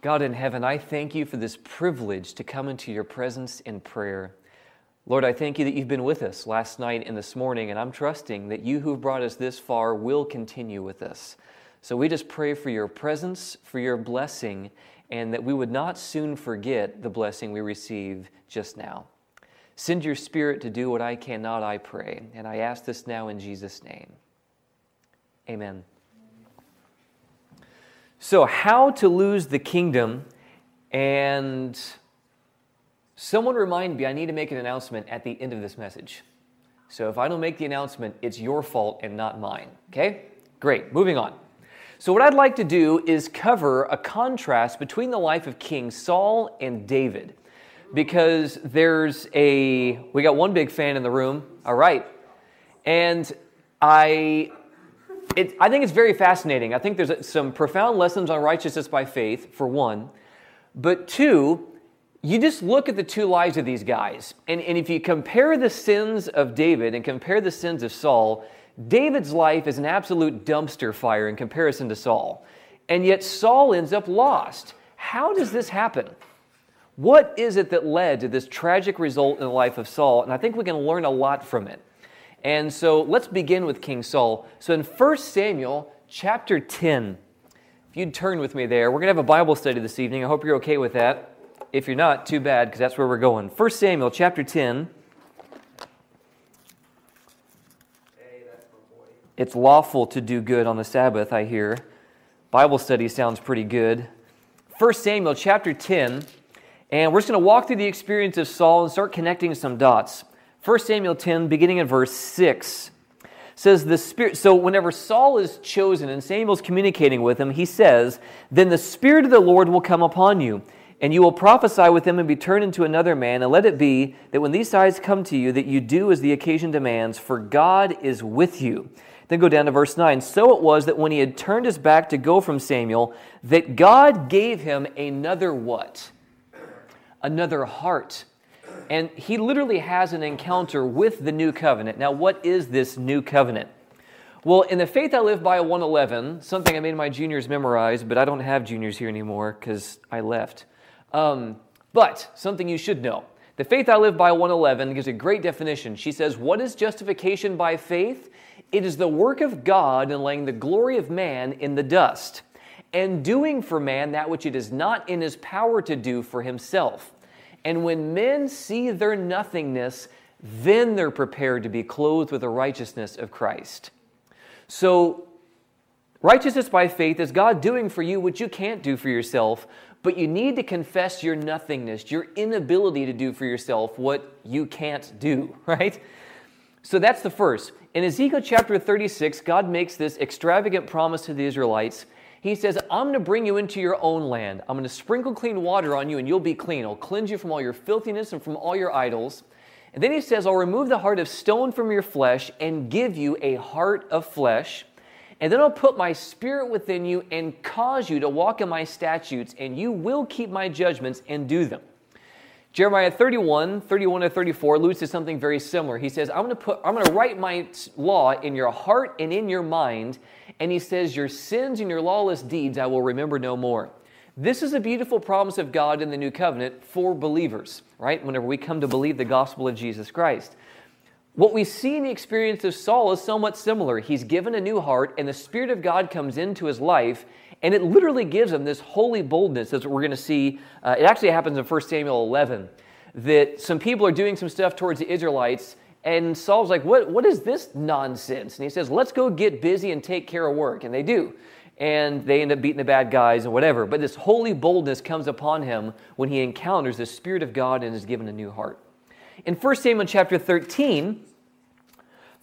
God in heaven, I thank you for this privilege to come into your presence in prayer. Lord, I thank you that you've been with us last night and this morning, and I'm trusting that you who've brought us this far will continue with us. So we just pray for your presence, for your blessing, and that we would not soon forget the blessing we receive just now. Send your spirit to do what I cannot, I pray. And I ask this now in Jesus' name. Amen. So, how to lose the kingdom, and someone remind me, I need to make an announcement at the end of this message. So, if I don't make the announcement, it's your fault and not mine. Okay? Great. Moving on. So, what I'd like to do is cover a contrast between the life of King Saul and David. Because there's a, we got one big fan in the room, all right. And I it, I think it's very fascinating. I think there's some profound lessons on righteousness by faith, for one. But two, you just look at the two lives of these guys. And, and if you compare the sins of David and compare the sins of Saul, David's life is an absolute dumpster fire in comparison to Saul. And yet Saul ends up lost. How does this happen? What is it that led to this tragic result in the life of Saul? And I think we can learn a lot from it. And so let's begin with King Saul. So in 1 Samuel chapter 10, if you'd turn with me there, we're going to have a Bible study this evening. I hope you're okay with that. If you're not, too bad, because that's where we're going. 1 Samuel chapter 10. It's lawful to do good on the Sabbath, I hear. Bible study sounds pretty good. 1 Samuel chapter 10, and we're just going to walk through the experience of Saul and start connecting some dots. 1 Samuel 10, beginning in verse 6, says the Spirit. So, whenever Saul is chosen and Samuel's communicating with him, he says, Then the Spirit of the Lord will come upon you, and you will prophesy with him and be turned into another man. And let it be that when these signs come to you, that you do as the occasion demands, for God is with you. Then go down to verse 9. So it was that when he had turned his back to go from Samuel, that God gave him another what? Another heart and he literally has an encounter with the new covenant. Now, what is this new covenant? Well, in the Faith I Live by 111, something I made my juniors memorize, but I don't have juniors here anymore because I left. Um, but something you should know. The Faith I Live by 111 gives a great definition. She says, What is justification by faith? It is the work of God in laying the glory of man in the dust, and doing for man that which it is not in his power to do for himself. And when men see their nothingness, then they're prepared to be clothed with the righteousness of Christ. So, righteousness by faith is God doing for you what you can't do for yourself, but you need to confess your nothingness, your inability to do for yourself what you can't do, right? So that's the first. In Ezekiel chapter 36, God makes this extravagant promise to the Israelites he says, I'm going to bring you into your own land. I'm going to sprinkle clean water on you, and you'll be clean. I'll cleanse you from all your filthiness and from all your idols. And then he says, I'll remove the heart of stone from your flesh and give you a heart of flesh. And then I'll put my spirit within you and cause you to walk in my statutes, and you will keep my judgments and do them. Jeremiah 31, 31 to 34 alludes to something very similar. He says, I'm going to put, I'm going to write my law in your heart and in your mind. And he says, Your sins and your lawless deeds I will remember no more. This is a beautiful promise of God in the new covenant for believers, right? Whenever we come to believe the gospel of Jesus Christ. What we see in the experience of Saul is somewhat similar. He's given a new heart, and the Spirit of God comes into his life, and it literally gives him this holy boldness, That's what we're going to see. Uh, it actually happens in 1 Samuel 11 that some people are doing some stuff towards the Israelites, and Saul's like, what, what is this nonsense? And he says, Let's go get busy and take care of work. And they do. And they end up beating the bad guys and whatever. But this holy boldness comes upon him when he encounters the Spirit of God and is given a new heart. In 1 Samuel chapter 13,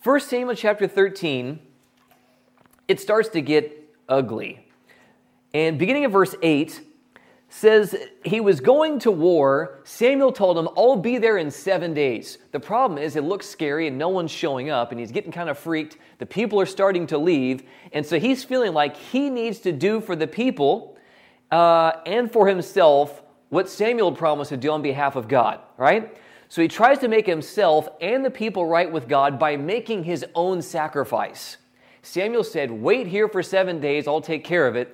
1 Samuel chapter 13, it starts to get ugly. And beginning of verse 8 says he was going to war. Samuel told him, I'll be there in seven days. The problem is, it looks scary and no one's showing up, and he's getting kind of freaked. The people are starting to leave. And so he's feeling like he needs to do for the people uh, and for himself what Samuel promised to do on behalf of God, right? So he tries to make himself and the people right with God by making his own sacrifice. Samuel said, Wait here for seven days, I'll take care of it.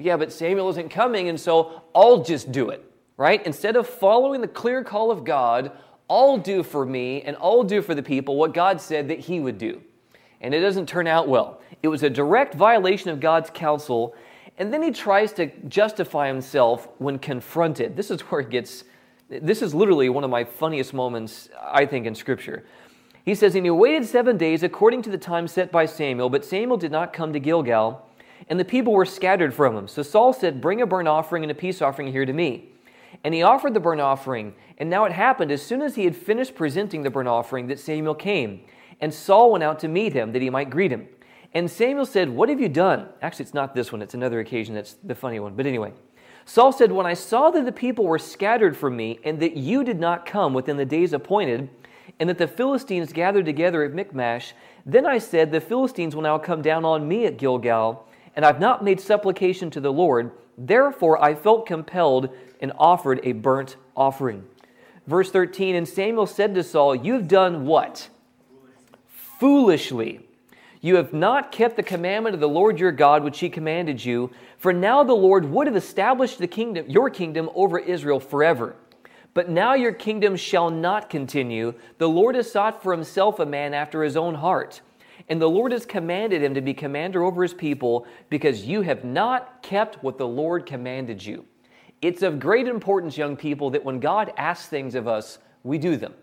Yeah, but Samuel isn't coming, and so I'll just do it, right? Instead of following the clear call of God, I'll do for me and I'll do for the people what God said that he would do. And it doesn't turn out well. It was a direct violation of God's counsel, and then he tries to justify himself when confronted. This is where it gets, this is literally one of my funniest moments, I think, in Scripture. He says, And he waited seven days according to the time set by Samuel, but Samuel did not come to Gilgal, and the people were scattered from him. So Saul said, Bring a burnt offering and a peace offering here to me. And he offered the burnt offering. And now it happened, as soon as he had finished presenting the burnt offering, that Samuel came. And Saul went out to meet him, that he might greet him. And Samuel said, What have you done? Actually, it's not this one, it's another occasion that's the funny one. But anyway, Saul said, When I saw that the people were scattered from me, and that you did not come within the days appointed, and that the Philistines gathered together at Michmash, then I said, The Philistines will now come down on me at Gilgal, and I've not made supplication to the Lord. Therefore I felt compelled and offered a burnt offering. Verse 13 And Samuel said to Saul, You've done what? Foolishly. You have not kept the commandment of the Lord your God, which he commanded you. For now the Lord would have established the kingdom, your kingdom over Israel forever. But now your kingdom shall not continue. The Lord has sought for himself a man after his own heart. And the Lord has commanded him to be commander over his people because you have not kept what the Lord commanded you. It's of great importance, young people, that when God asks things of us, we do them.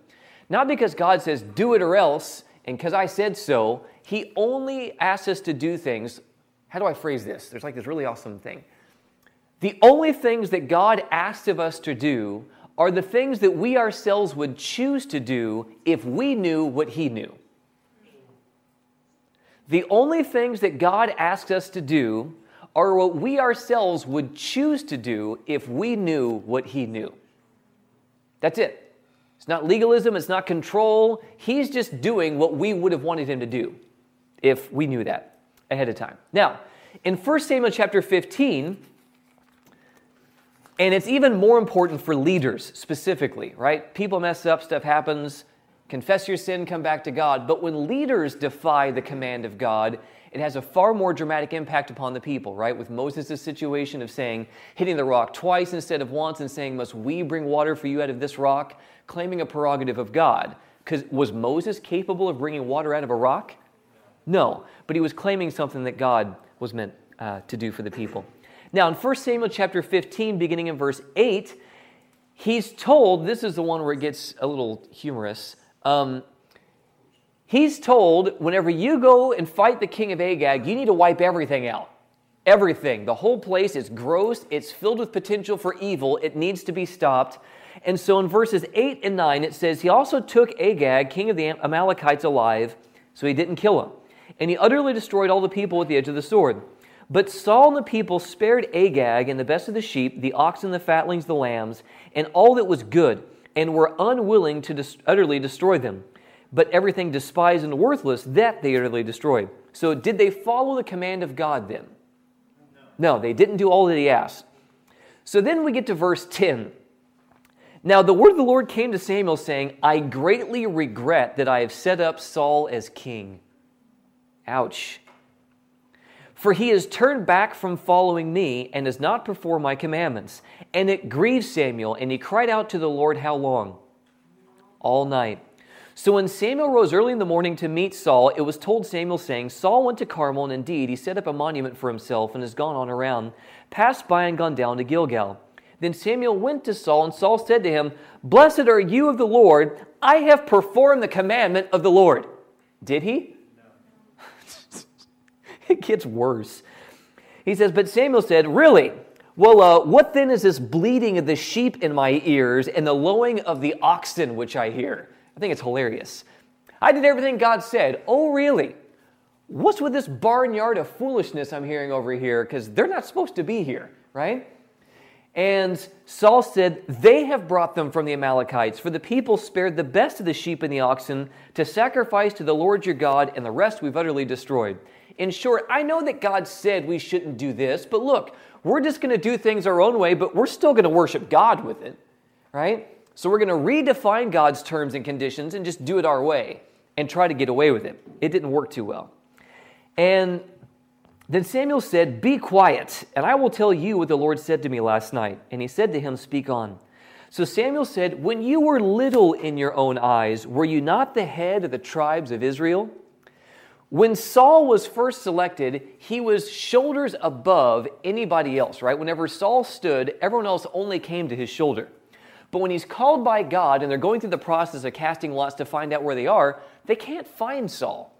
Not because God says, do it or else, and because I said so, He only asks us to do things. How do I phrase this? There's like this really awesome thing. The only things that God asks of us to do are the things that we ourselves would choose to do if we knew what He knew. The only things that God asks us to do are what we ourselves would choose to do if we knew what He knew. That's it. It's not legalism, it's not control. He's just doing what we would have wanted Him to do if we knew that ahead of time. Now, in 1 Samuel chapter 15, and it's even more important for leaders specifically, right? People mess up, stuff happens, confess your sin, come back to God. But when leaders defy the command of God, it has a far more dramatic impact upon the people, right? With Moses' situation of saying, hitting the rock twice instead of once and saying, Must we bring water for you out of this rock? Claiming a prerogative of God. Because was Moses capable of bringing water out of a rock? No, but he was claiming something that God was meant uh, to do for the people. Now, in 1 Samuel chapter 15, beginning in verse 8, he's told this is the one where it gets a little humorous. Um, he's told whenever you go and fight the king of Agag, you need to wipe everything out. Everything. The whole place is gross, it's filled with potential for evil, it needs to be stopped. And so in verses 8 and 9, it says, He also took Agag, king of the Amalekites, alive, so he didn't kill him. And he utterly destroyed all the people with the edge of the sword. But Saul and the people spared Agag and the best of the sheep, the oxen, the fatlings, the lambs, and all that was good, and were unwilling to dis- utterly destroy them. But everything despised and worthless, that they utterly destroyed. So, did they follow the command of God then? No, no they didn't do all that he asked. So then we get to verse 10. Now, the word of the Lord came to Samuel, saying, I greatly regret that I have set up Saul as king. Ouch. For he has turned back from following me and has not performed my commandments. And it grieved Samuel, and he cried out to the Lord, How long? All night. So when Samuel rose early in the morning to meet Saul, it was told Samuel, saying, Saul went to Carmel, and indeed he set up a monument for himself and has gone on around, passed by and gone down to Gilgal. Then Samuel went to Saul, and Saul said to him, Blessed are you of the Lord. I have performed the commandment of the Lord. Did he? Gets worse. He says, But Samuel said, Really? Well, uh, what then is this bleating of the sheep in my ears and the lowing of the oxen which I hear? I think it's hilarious. I did everything God said. Oh, really? What's with this barnyard of foolishness I'm hearing over here? Because they're not supposed to be here, right? And Saul said, They have brought them from the Amalekites, for the people spared the best of the sheep and the oxen to sacrifice to the Lord your God, and the rest we've utterly destroyed. In short, I know that God said we shouldn't do this, but look, we're just going to do things our own way, but we're still going to worship God with it, right? So we're going to redefine God's terms and conditions and just do it our way and try to get away with it. It didn't work too well. And Then Samuel said, Be quiet, and I will tell you what the Lord said to me last night. And he said to him, Speak on. So Samuel said, When you were little in your own eyes, were you not the head of the tribes of Israel? When Saul was first selected, he was shoulders above anybody else, right? Whenever Saul stood, everyone else only came to his shoulder. But when he's called by God and they're going through the process of casting lots to find out where they are, they can't find Saul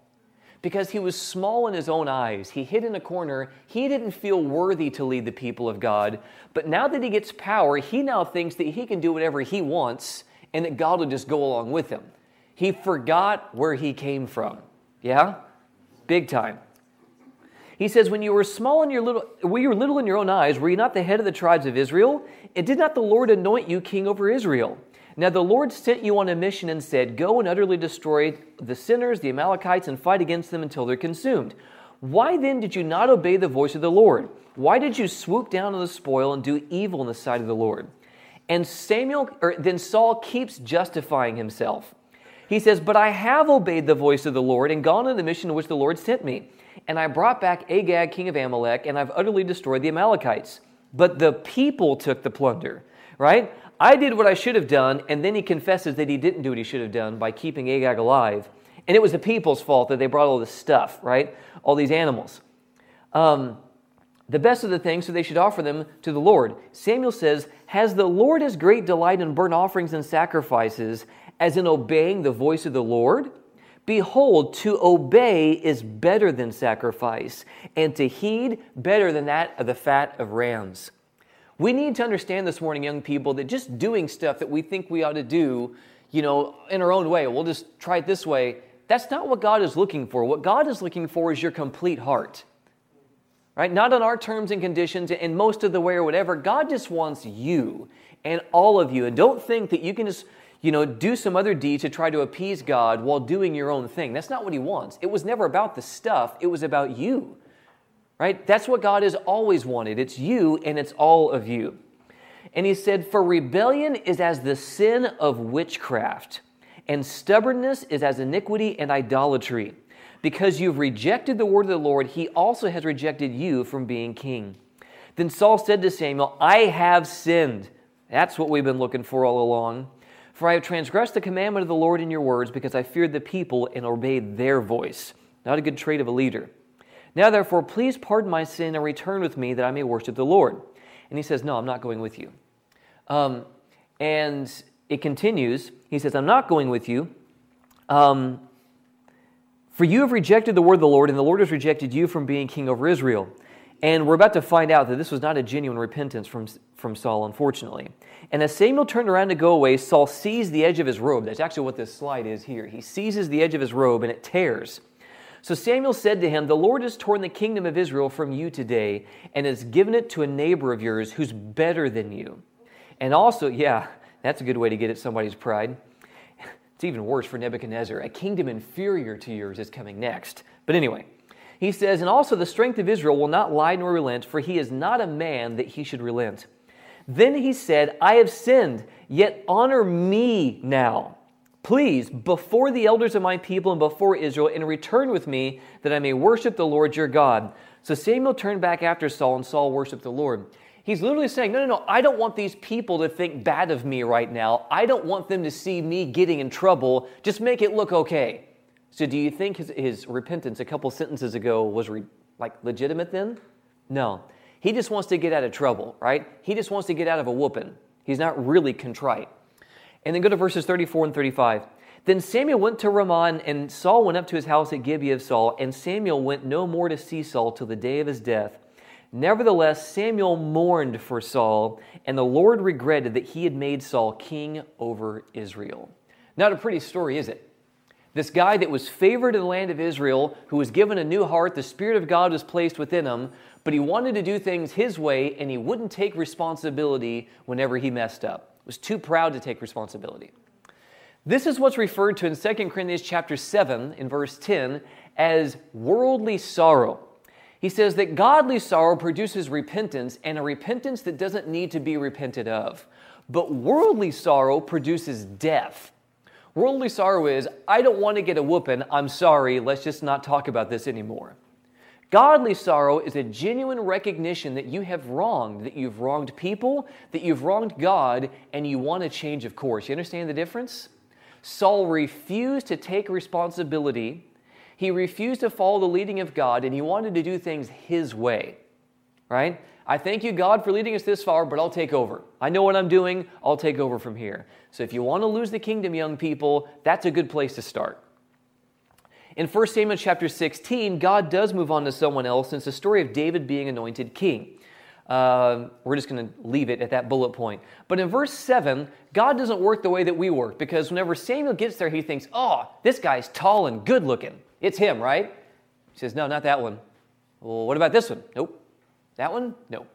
because he was small in his own eyes. He hid in a corner. He didn't feel worthy to lead the people of God. But now that he gets power, he now thinks that he can do whatever he wants and that God will just go along with him. He forgot where he came from. Yeah? Big time. He says, When you were small in your little when you were little in your own eyes, were you not the head of the tribes of Israel? And did not the Lord anoint you king over Israel? Now the Lord sent you on a mission and said, Go and utterly destroy the sinners, the Amalekites, and fight against them until they're consumed. Why then did you not obey the voice of the Lord? Why did you swoop down on the spoil and do evil in the sight of the Lord? And Samuel, or then Saul keeps justifying himself. He says, But I have obeyed the voice of the Lord and gone on the mission which the Lord sent me. And I brought back Agag, king of Amalek, and I've utterly destroyed the Amalekites. But the people took the plunder, right? I did what I should have done, and then he confesses that he didn't do what he should have done by keeping Agag alive. And it was the people's fault that they brought all this stuff, right? All these animals. Um, the best of the things, so they should offer them to the Lord. Samuel says, Has the Lord as great delight in burnt offerings and sacrifices as in obeying the voice of the Lord? Behold, to obey is better than sacrifice, and to heed better than that of the fat of rams. We need to understand this morning, young people, that just doing stuff that we think we ought to do, you know, in our own way, we'll just try it this way, that's not what God is looking for. What God is looking for is your complete heart. Right? Not on our terms and conditions and most of the way or whatever. God just wants you and all of you. And don't think that you can just, you know, do some other deed to try to appease God while doing your own thing. That's not what He wants. It was never about the stuff, it was about you right? That's what God has always wanted. It's you and it's all of you. And he said, For rebellion is as the sin of witchcraft, and stubbornness is as iniquity and idolatry. Because you've rejected the word of the Lord, he also has rejected you from being king. Then Saul said to Samuel, I have sinned. That's what we've been looking for all along. For I have transgressed the commandment of the Lord in your words because I feared the people and obeyed their voice. Not a good trait of a leader. Now, therefore, please pardon my sin and return with me that I may worship the Lord. And he says, No, I'm not going with you. Um, and it continues. He says, I'm not going with you. Um, for you have rejected the word of the Lord, and the Lord has rejected you from being king over Israel. And we're about to find out that this was not a genuine repentance from, from Saul, unfortunately. And as Samuel turned around to go away, Saul seized the edge of his robe. That's actually what this slide is here. He seizes the edge of his robe, and it tears. So Samuel said to him, The Lord has torn the kingdom of Israel from you today and has given it to a neighbor of yours who's better than you. And also, yeah, that's a good way to get at somebody's pride. It's even worse for Nebuchadnezzar. A kingdom inferior to yours is coming next. But anyway, he says, And also the strength of Israel will not lie nor relent, for he is not a man that he should relent. Then he said, I have sinned, yet honor me now Please, before the elders of my people and before Israel, and return with me that I may worship the Lord your God. So Samuel turned back after Saul, and Saul worshiped the Lord. He's literally saying, No, no, no, I don't want these people to think bad of me right now. I don't want them to see me getting in trouble. Just make it look okay. So, do you think his, his repentance a couple sentences ago was re, like legitimate then? No. He just wants to get out of trouble, right? He just wants to get out of a whooping. He's not really contrite. And then go to verses 34 and 35. Then Samuel went to Ramah, and Saul went up to his house at Gibeah of Saul, and Samuel went no more to see Saul till the day of his death. Nevertheless, Samuel mourned for Saul, and the Lord regretted that he had made Saul king over Israel. Not a pretty story, is it? This guy that was favored in the land of Israel, who was given a new heart, the Spirit of God was placed within him, but he wanted to do things his way, and he wouldn't take responsibility whenever he messed up was too proud to take responsibility. This is what's referred to in 2 Corinthians chapter 7 in verse 10 as worldly sorrow. He says that godly sorrow produces repentance and a repentance that doesn't need to be repented of. But worldly sorrow produces death. Worldly sorrow is, I don't want to get a whooping, I'm sorry, let's just not talk about this anymore. Godly sorrow is a genuine recognition that you have wronged, that you've wronged people, that you've wronged God, and you want a change of course. You understand the difference? Saul refused to take responsibility. He refused to follow the leading of God, and he wanted to do things his way. Right? I thank you, God, for leading us this far, but I'll take over. I know what I'm doing. I'll take over from here. So if you want to lose the kingdom, young people, that's a good place to start. In 1 Samuel chapter 16, God does move on to someone else, and it's the story of David being anointed king. Uh, we're just going to leave it at that bullet point. But in verse 7, God doesn't work the way that we work because whenever Samuel gets there, he thinks, oh, this guy's tall and good looking. It's him, right? He says, no, not that one. Well, what about this one? Nope. That one? No.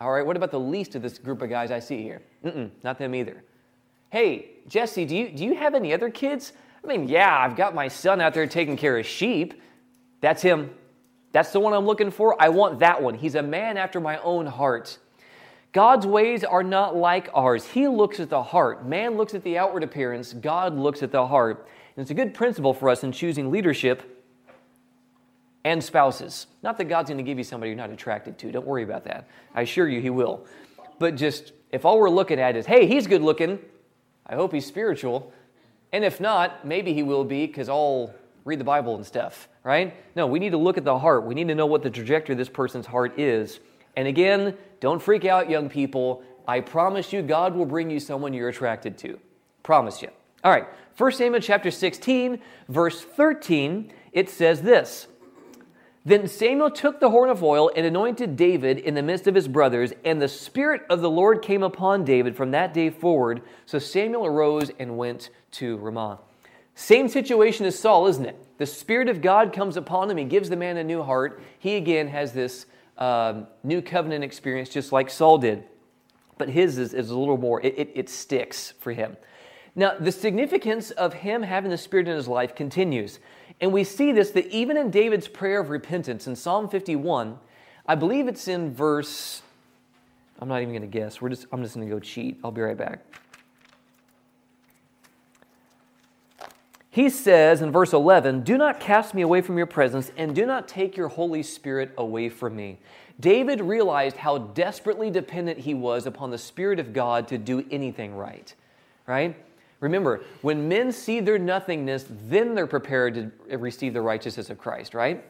All right, what about the least of this group of guys I see here? Mm-mm, not them either. Hey, Jesse, do you, do you have any other kids? I mean, yeah, I've got my son out there taking care of sheep. That's him. That's the one I'm looking for. I want that one. He's a man after my own heart. God's ways are not like ours. He looks at the heart. Man looks at the outward appearance. God looks at the heart. And it's a good principle for us in choosing leadership and spouses. Not that God's going to give you somebody you're not attracted to. Don't worry about that. I assure you, He will. But just if all we're looking at is, hey, he's good looking, I hope he's spiritual, and if not, maybe he will be because I'll read the Bible and stuff, right? No, we need to look at the heart. We need to know what the trajectory of this person's heart is. And again, don't freak out, young people. I promise you, God will bring you someone you're attracted to. Promise you. All right, 1 Samuel chapter 16, verse 13, it says this then Samuel took the horn of oil and anointed David in the midst of his brothers, and the Spirit of the Lord came upon David from that day forward. So Samuel arose and went to Ramah. Same situation as Saul, isn't it? The Spirit of God comes upon him. He gives the man a new heart. He again has this um, new covenant experience, just like Saul did. But his is, is a little more, it, it, it sticks for him. Now, the significance of him having the Spirit in his life continues. And we see this that even in David's prayer of repentance in Psalm 51, I believe it's in verse, I'm not even going to guess. We're just, I'm just going to go cheat. I'll be right back. He says in verse 11, Do not cast me away from your presence, and do not take your Holy Spirit away from me. David realized how desperately dependent he was upon the Spirit of God to do anything right. Right? Remember, when men see their nothingness, then they're prepared to receive the righteousness of Christ, right?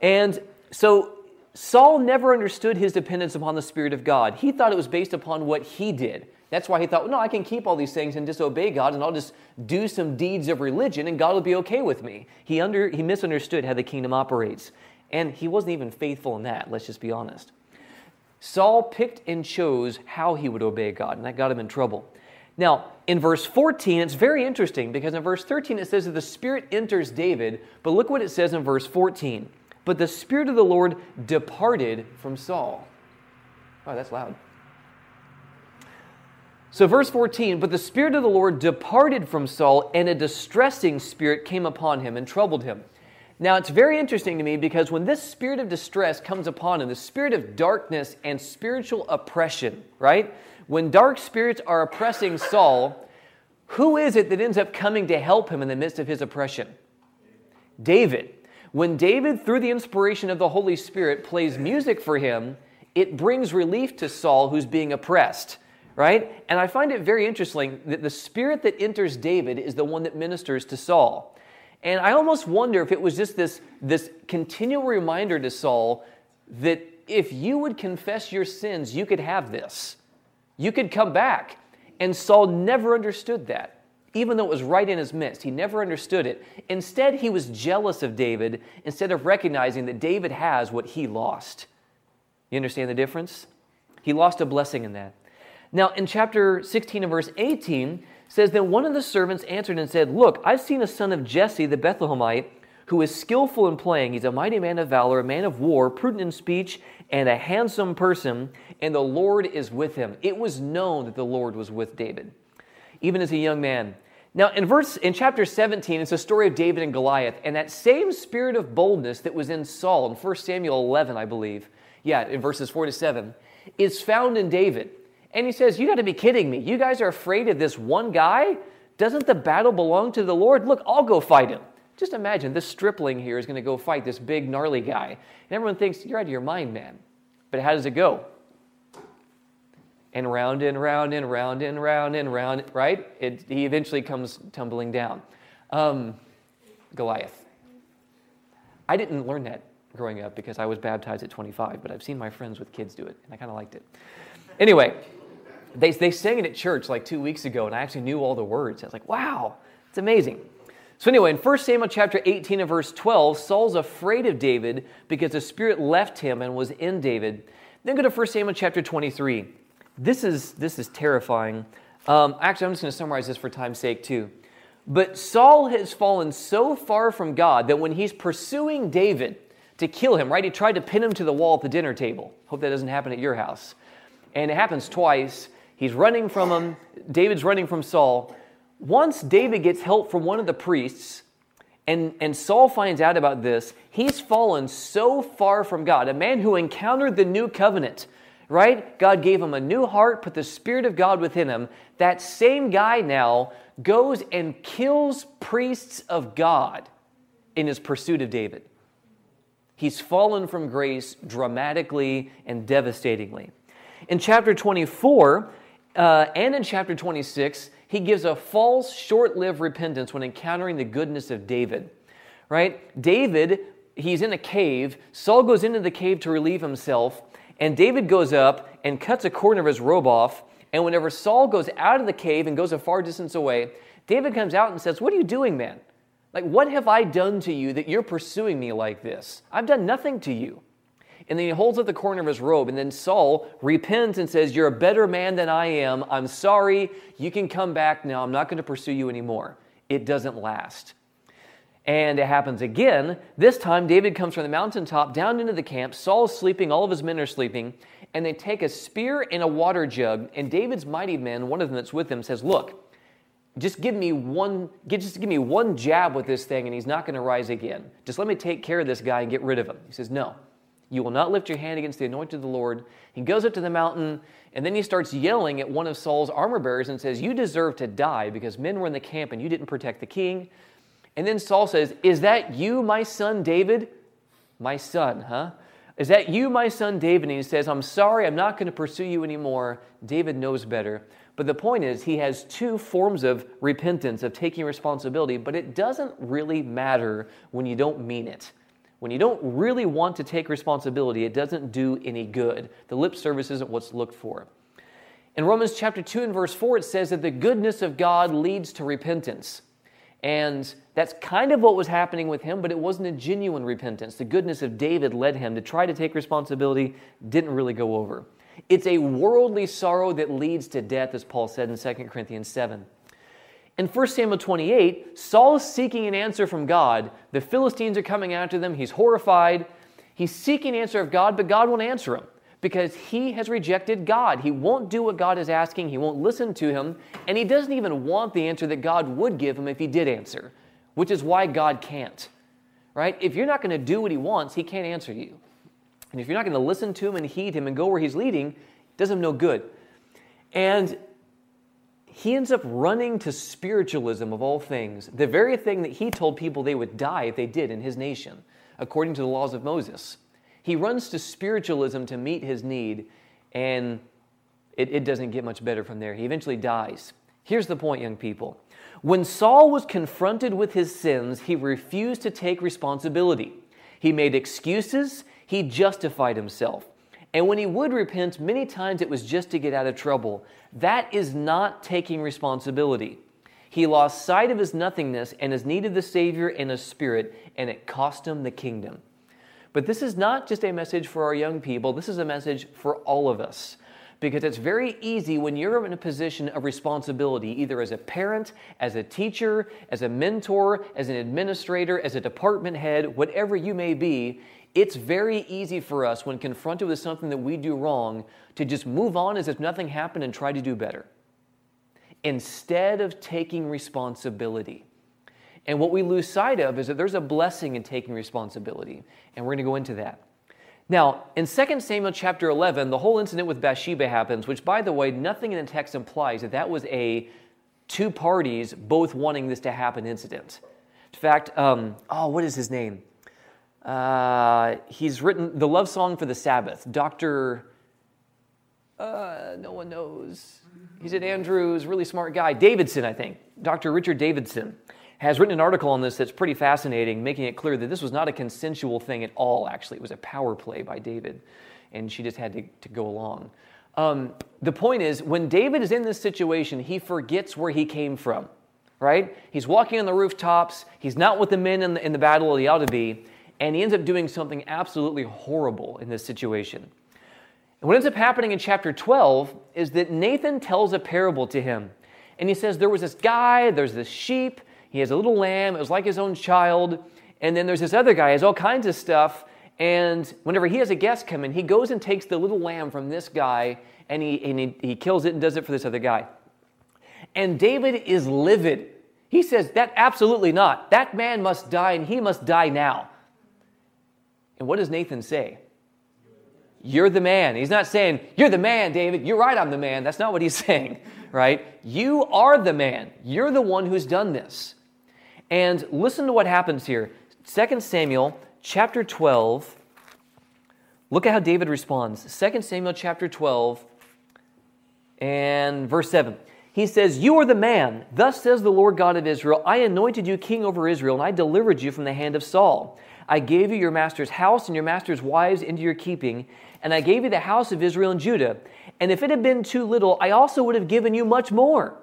And so Saul never understood his dependence upon the Spirit of God. He thought it was based upon what he did. That's why he thought, no, I can keep all these things and disobey God, and I'll just do some deeds of religion, and God will be okay with me. He, under, he misunderstood how the kingdom operates. And he wasn't even faithful in that, let's just be honest. Saul picked and chose how he would obey God, and that got him in trouble. Now, in verse 14, it's very interesting because in verse 13 it says that the Spirit enters David, but look what it says in verse 14. But the Spirit of the Lord departed from Saul. Oh, that's loud. So, verse 14, but the Spirit of the Lord departed from Saul, and a distressing spirit came upon him and troubled him. Now, it's very interesting to me because when this spirit of distress comes upon him, the spirit of darkness and spiritual oppression, right? when dark spirits are oppressing Saul, who is it that ends up coming to help him in the midst of his oppression? David. When David, through the inspiration of the Holy Spirit, plays music for him, it brings relief to Saul who's being oppressed, right? And I find it very interesting that the spirit that enters David is the one that ministers to Saul. And I almost wonder if it was just this, this continual reminder to Saul that if you would confess your sins, you could have this. You could come back. And Saul never understood that, even though it was right in his midst. He never understood it. Instead, he was jealous of David instead of recognizing that David has what he lost. You understand the difference? He lost a blessing in that. Now, in chapter 16 and verse 18, says, Then one of the servants answered and said, Look, I've seen a son of Jesse the Bethlehemite who is skillful in playing. He's a mighty man of valor, a man of war, prudent in speech, and a handsome person, and the Lord is with him. It was known that the Lord was with David, even as a young man. Now, in verse in chapter 17, it's a story of David and Goliath, and that same spirit of boldness that was in Saul in 1 Samuel 11, I believe, yeah, in verses 4 to 7, is found in David. And he says, You got to be kidding me. You guys are afraid of this one guy? Doesn't the battle belong to the Lord? Look, I'll go fight him. Just imagine this stripling here is going to go fight this big, gnarly guy. And everyone thinks, you're out of your mind, man. But how does it go? And round and round and round and round and round, right? It, he eventually comes tumbling down. Um, Goliath. I didn't learn that growing up because I was baptized at 25, but I've seen my friends with kids do it, and I kind of liked it. Anyway, they, they sang it at church like two weeks ago, and I actually knew all the words. I was like, wow, it's amazing. So, anyway, in 1 Samuel chapter 18 and verse 12, Saul's afraid of David because the Spirit left him and was in David. Then go to 1 Samuel chapter 23. This is, this is terrifying. Um, actually, I'm just going to summarize this for time's sake, too. But Saul has fallen so far from God that when he's pursuing David to kill him, right, he tried to pin him to the wall at the dinner table. Hope that doesn't happen at your house. And it happens twice. He's running from him, David's running from Saul. Once David gets help from one of the priests, and, and Saul finds out about this, he's fallen so far from God. A man who encountered the new covenant, right? God gave him a new heart, put the Spirit of God within him. That same guy now goes and kills priests of God in his pursuit of David. He's fallen from grace dramatically and devastatingly. In chapter 24 uh, and in chapter 26, he gives a false, short lived repentance when encountering the goodness of David. Right? David, he's in a cave. Saul goes into the cave to relieve himself, and David goes up and cuts a corner of his robe off. And whenever Saul goes out of the cave and goes a far distance away, David comes out and says, What are you doing, man? Like, what have I done to you that you're pursuing me like this? I've done nothing to you. And then he holds up the corner of his robe. And then Saul repents and says, You're a better man than I am. I'm sorry. You can come back now. I'm not going to pursue you anymore. It doesn't last. And it happens again. This time, David comes from the mountaintop down into the camp. Saul's sleeping, all of his men are sleeping. And they take a spear and a water jug. And David's mighty men, one of them that's with him, says, Look, just give me one just give me one jab with this thing and he's not going to rise again just let me take care of this guy and get rid of him he says no you will not lift your hand against the anointed of the Lord. He goes up to the mountain, and then he starts yelling at one of Saul's armor bearers and says, You deserve to die because men were in the camp and you didn't protect the king. And then Saul says, Is that you, my son David? My son, huh? Is that you, my son David? And he says, I'm sorry, I'm not going to pursue you anymore. David knows better. But the point is, he has two forms of repentance, of taking responsibility, but it doesn't really matter when you don't mean it. When you don't really want to take responsibility, it doesn't do any good. The lip service isn't what's looked for. In Romans chapter 2 and verse 4, it says that the goodness of God leads to repentance. And that's kind of what was happening with him, but it wasn't a genuine repentance. The goodness of David led him to try to take responsibility, didn't really go over. It's a worldly sorrow that leads to death, as Paul said in 2 Corinthians 7. In 1 Samuel 28, Saul is seeking an answer from God. The Philistines are coming after them. He's horrified. He's seeking an answer of God, but God won't answer him because he has rejected God. He won't do what God is asking, he won't listen to him, and he doesn't even want the answer that God would give him if he did answer, which is why God can't. Right? If you're not going to do what he wants, he can't answer you. And if you're not going to listen to him and heed him and go where he's leading, it does him no good. And he ends up running to spiritualism of all things, the very thing that he told people they would die if they did in his nation, according to the laws of Moses. He runs to spiritualism to meet his need, and it, it doesn't get much better from there. He eventually dies. Here's the point, young people. When Saul was confronted with his sins, he refused to take responsibility. He made excuses, he justified himself. And when he would repent, many times it was just to get out of trouble. That is not taking responsibility. He lost sight of his nothingness and his need of the Savior and his Spirit, and it cost him the kingdom. But this is not just a message for our young people, this is a message for all of us. Because it's very easy when you're in a position of responsibility, either as a parent, as a teacher, as a mentor, as an administrator, as a department head, whatever you may be, it's very easy for us when confronted with something that we do wrong to just move on as if nothing happened and try to do better instead of taking responsibility. And what we lose sight of is that there's a blessing in taking responsibility, and we're going to go into that. Now, in 2 Samuel chapter 11, the whole incident with Bathsheba happens, which, by the way, nothing in the text implies that that was a two parties both wanting this to happen incident. In fact, um, oh, what is his name? Uh, he's written the love song for the Sabbath. Dr. Uh, no one knows. He's at Andrews, really smart guy. Davidson, I think. Dr. Richard Davidson has written an article on this that's pretty fascinating, making it clear that this was not a consensual thing at all, actually. It was a power play by David, and she just had to, to go along. Um, the point is, when David is in this situation, he forgets where he came from, right? He's walking on the rooftops, he's not with the men in the, in the battle he ought to be, and he ends up doing something absolutely horrible in this situation. And what ends up happening in chapter 12 is that Nathan tells a parable to him. And he says, There was this guy, there's this sheep, he has a little lamb, it was like his own child. And then there's this other guy, has all kinds of stuff. And whenever he has a guest come in, he goes and takes the little lamb from this guy and he, and he, he kills it and does it for this other guy. And David is livid. He says, That absolutely not. That man must die and he must die now. And what does Nathan say? You're the man. He's not saying, You're the man, David. You're right, I'm the man. That's not what he's saying, right? You are the man. You're the one who's done this. And listen to what happens here. 2 Samuel chapter 12. Look at how David responds. 2 Samuel chapter 12 and verse 7. He says, You are the man. Thus says the Lord God of Israel I anointed you king over Israel, and I delivered you from the hand of Saul. I gave you your master's house and your master's wives into your keeping, and I gave you the house of Israel and Judah. And if it had been too little, I also would have given you much more.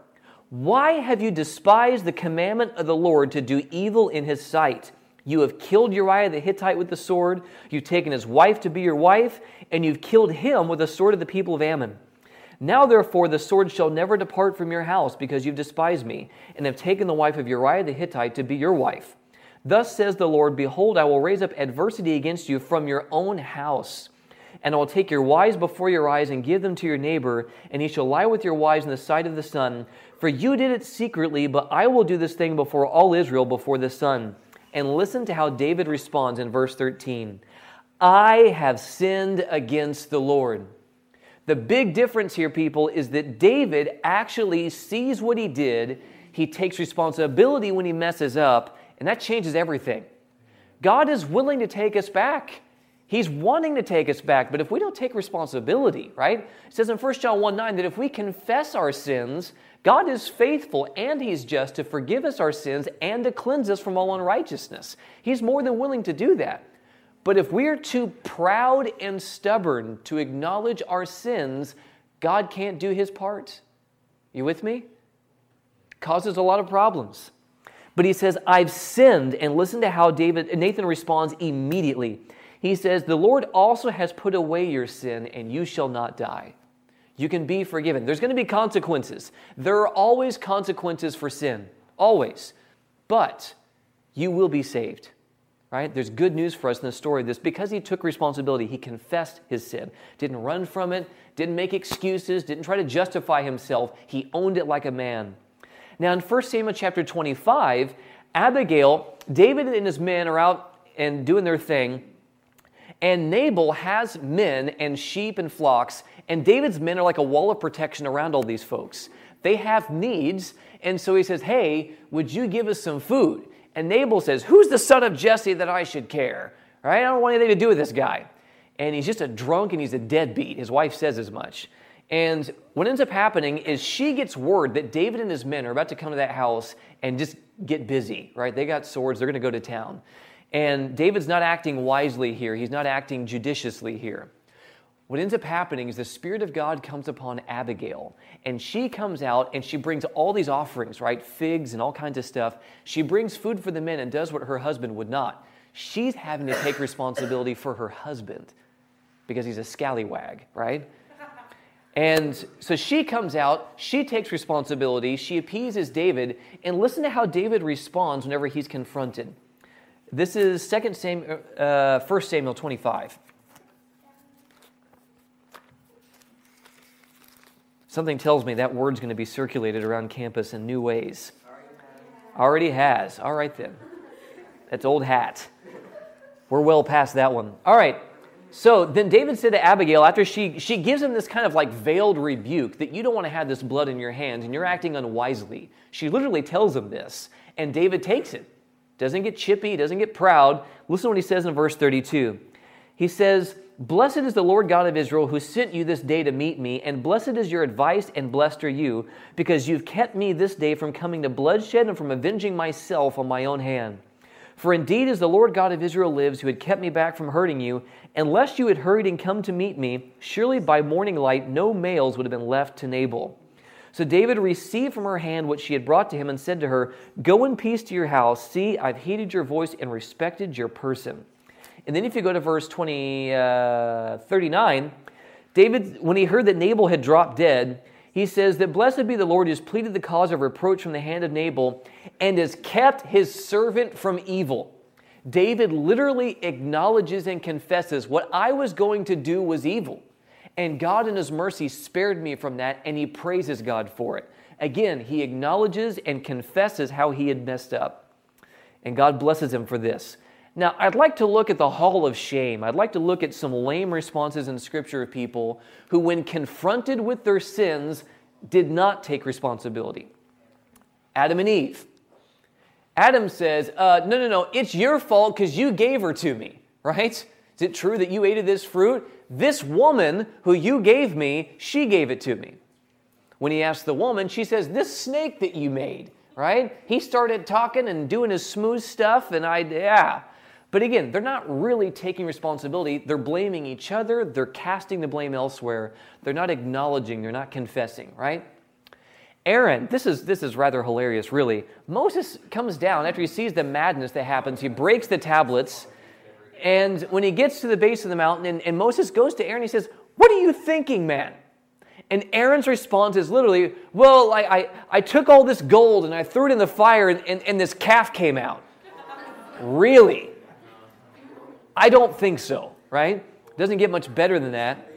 Why have you despised the commandment of the Lord to do evil in his sight? You have killed Uriah the Hittite with the sword, you've taken his wife to be your wife, and you've killed him with the sword of the people of Ammon. Now, therefore, the sword shall never depart from your house, because you've despised me, and have taken the wife of Uriah the Hittite to be your wife. Thus says the Lord Behold, I will raise up adversity against you from your own house. And I will take your wives before your eyes and give them to your neighbor, and he shall lie with your wives in the sight of the sun. For you did it secretly, but I will do this thing before all Israel, before the sun. And listen to how David responds in verse 13 I have sinned against the Lord. The big difference here, people, is that David actually sees what he did. He takes responsibility when he messes up, and that changes everything. God is willing to take us back. He's wanting to take us back, but if we don't take responsibility, right? It says in 1 John 1 9 that if we confess our sins, God is faithful and He's just to forgive us our sins and to cleanse us from all unrighteousness. He's more than willing to do that. But if we are too proud and stubborn to acknowledge our sins, God can't do His part. You with me? Causes a lot of problems. But he says, I've sinned. And listen to how David Nathan responds immediately. He says, The Lord also has put away your sin, and you shall not die. You can be forgiven. There's going to be consequences. There are always consequences for sin, always. But you will be saved, right? There's good news for us in the story. This because he took responsibility, he confessed his sin, didn't run from it, didn't make excuses, didn't try to justify himself. He owned it like a man. Now, in 1 Samuel chapter 25, Abigail, David and his men are out and doing their thing. And Nabal has men and sheep and flocks, and David's men are like a wall of protection around all these folks. They have needs, and so he says, Hey, would you give us some food? And Nabal says, Who's the son of Jesse that I should care? Right? I don't want anything to do with this guy. And he's just a drunk and he's a deadbeat. His wife says as much. And what ends up happening is she gets word that David and his men are about to come to that house and just get busy, right? They got swords, they're going to go to town. And David's not acting wisely here, he's not acting judiciously here. What ends up happening is the Spirit of God comes upon Abigail, and she comes out and she brings all these offerings, right? Figs and all kinds of stuff. She brings food for the men and does what her husband would not. She's having to take responsibility for her husband because he's a scallywag, right? And so she comes out, she takes responsibility, she appeases David, and listen to how David responds whenever he's confronted. This is 2 Samuel, uh, 1 Samuel 25. Something tells me that word's going to be circulated around campus in new ways. Already has. All right, then. That's old hat. We're well past that one. All right. So then David said to Abigail, after she, she gives him this kind of like veiled rebuke that you don't want to have this blood in your hands and you're acting unwisely. She literally tells him this, and David takes it doesn't get chippy, doesn't get proud. Listen to what he says in verse 32. He says, Blessed is the Lord God of Israel who sent you this day to meet me, and blessed is your advice, and blessed are you, because you've kept me this day from coming to bloodshed and from avenging myself on my own hand. For indeed, as the Lord God of Israel lives, who had kept me back from hurting you, unless you had hurried and come to meet me, surely by morning light no males would have been left to Nabal. So David received from her hand what she had brought to him and said to her, Go in peace to your house. See, I've heeded your voice and respected your person. And then if you go to verse 20, uh, 39, David, when he heard that Nabal had dropped dead, he says that blessed be the Lord who has pleaded the cause of reproach from the hand of Nabal and has kept his servant from evil. David literally acknowledges and confesses what I was going to do was evil. And God, in His mercy, spared me from that, and he praises God for it. Again, he acknowledges and confesses how he had messed up. And God blesses him for this. Now, I'd like to look at the hall of shame. I'd like to look at some lame responses in Scripture of people who, when confronted with their sins, did not take responsibility. Adam and Eve. Adam says, uh, No, no, no, it's your fault because you gave her to me, right? Is it true that you ate of this fruit? This woman who you gave me, she gave it to me. When he asked the woman, she says, This snake that you made, right? He started talking and doing his smooth stuff, and I, yeah. But again, they're not really taking responsibility. They're blaming each other, they're casting the blame elsewhere. They're not acknowledging, they're not confessing, right? Aaron, this is, this is rather hilarious, really. Moses comes down after he sees the madness that happens. He breaks the tablets. And when he gets to the base of the mountain, and, and Moses goes to Aaron, he says, What are you thinking, man? And Aaron's response is literally, Well, I, I, I took all this gold and I threw it in the fire, and, and, and this calf came out. really? I don't think so, right? Doesn't get much better than that.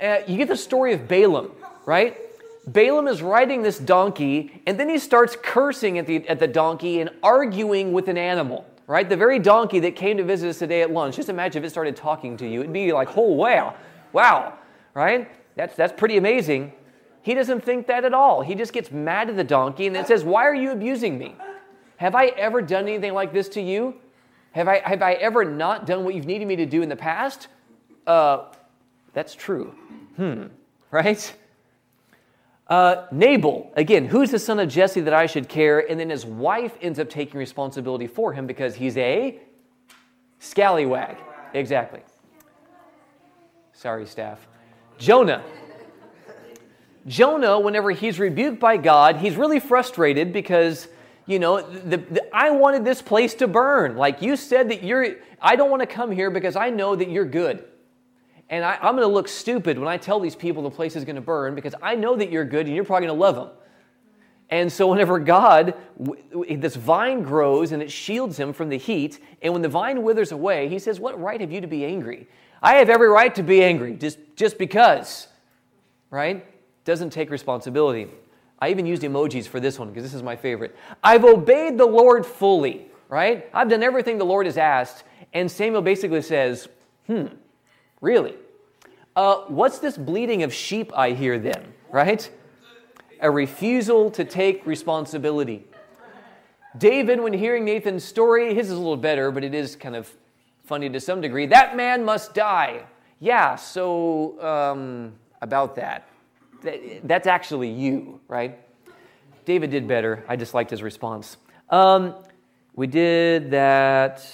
Uh, you get the story of Balaam, right? Balaam is riding this donkey, and then he starts cursing at the, at the donkey and arguing with an animal, right? The very donkey that came to visit us today at lunch. Just imagine if it started talking to you. It'd be like, oh, wow, wow, right? That's, that's pretty amazing. He doesn't think that at all. He just gets mad at the donkey and then says, Why are you abusing me? Have I ever done anything like this to you? Have I, have I ever not done what you've needed me to do in the past? Uh, that's true. Hmm, right? Uh, Nabal, again, who's the son of Jesse that I should care? And then his wife ends up taking responsibility for him because he's a scallywag. Exactly. Sorry, staff. Jonah. Jonah, whenever he's rebuked by God, he's really frustrated because you know, the, the, I wanted this place to burn. Like you said that you're, I don't want to come here because I know that you're good. And I, am going to look stupid when I tell these people the place is going to burn because I know that you're good and you're probably going to love them. And so, whenever God, this vine grows and it shields him from the heat, and when the vine withers away, he says, What right have you to be angry? I have every right to be angry just, just because, right? Doesn't take responsibility. I even used emojis for this one because this is my favorite. I've obeyed the Lord fully, right? I've done everything the Lord has asked. And Samuel basically says, hmm, really? Uh, what's this bleating of sheep I hear then, right? A refusal to take responsibility. David, when hearing Nathan's story, his is a little better, but it is kind of funny to some degree. That man must die. Yeah, so um, about that that's actually you, right? David did better. I just liked his response. Um, we did that.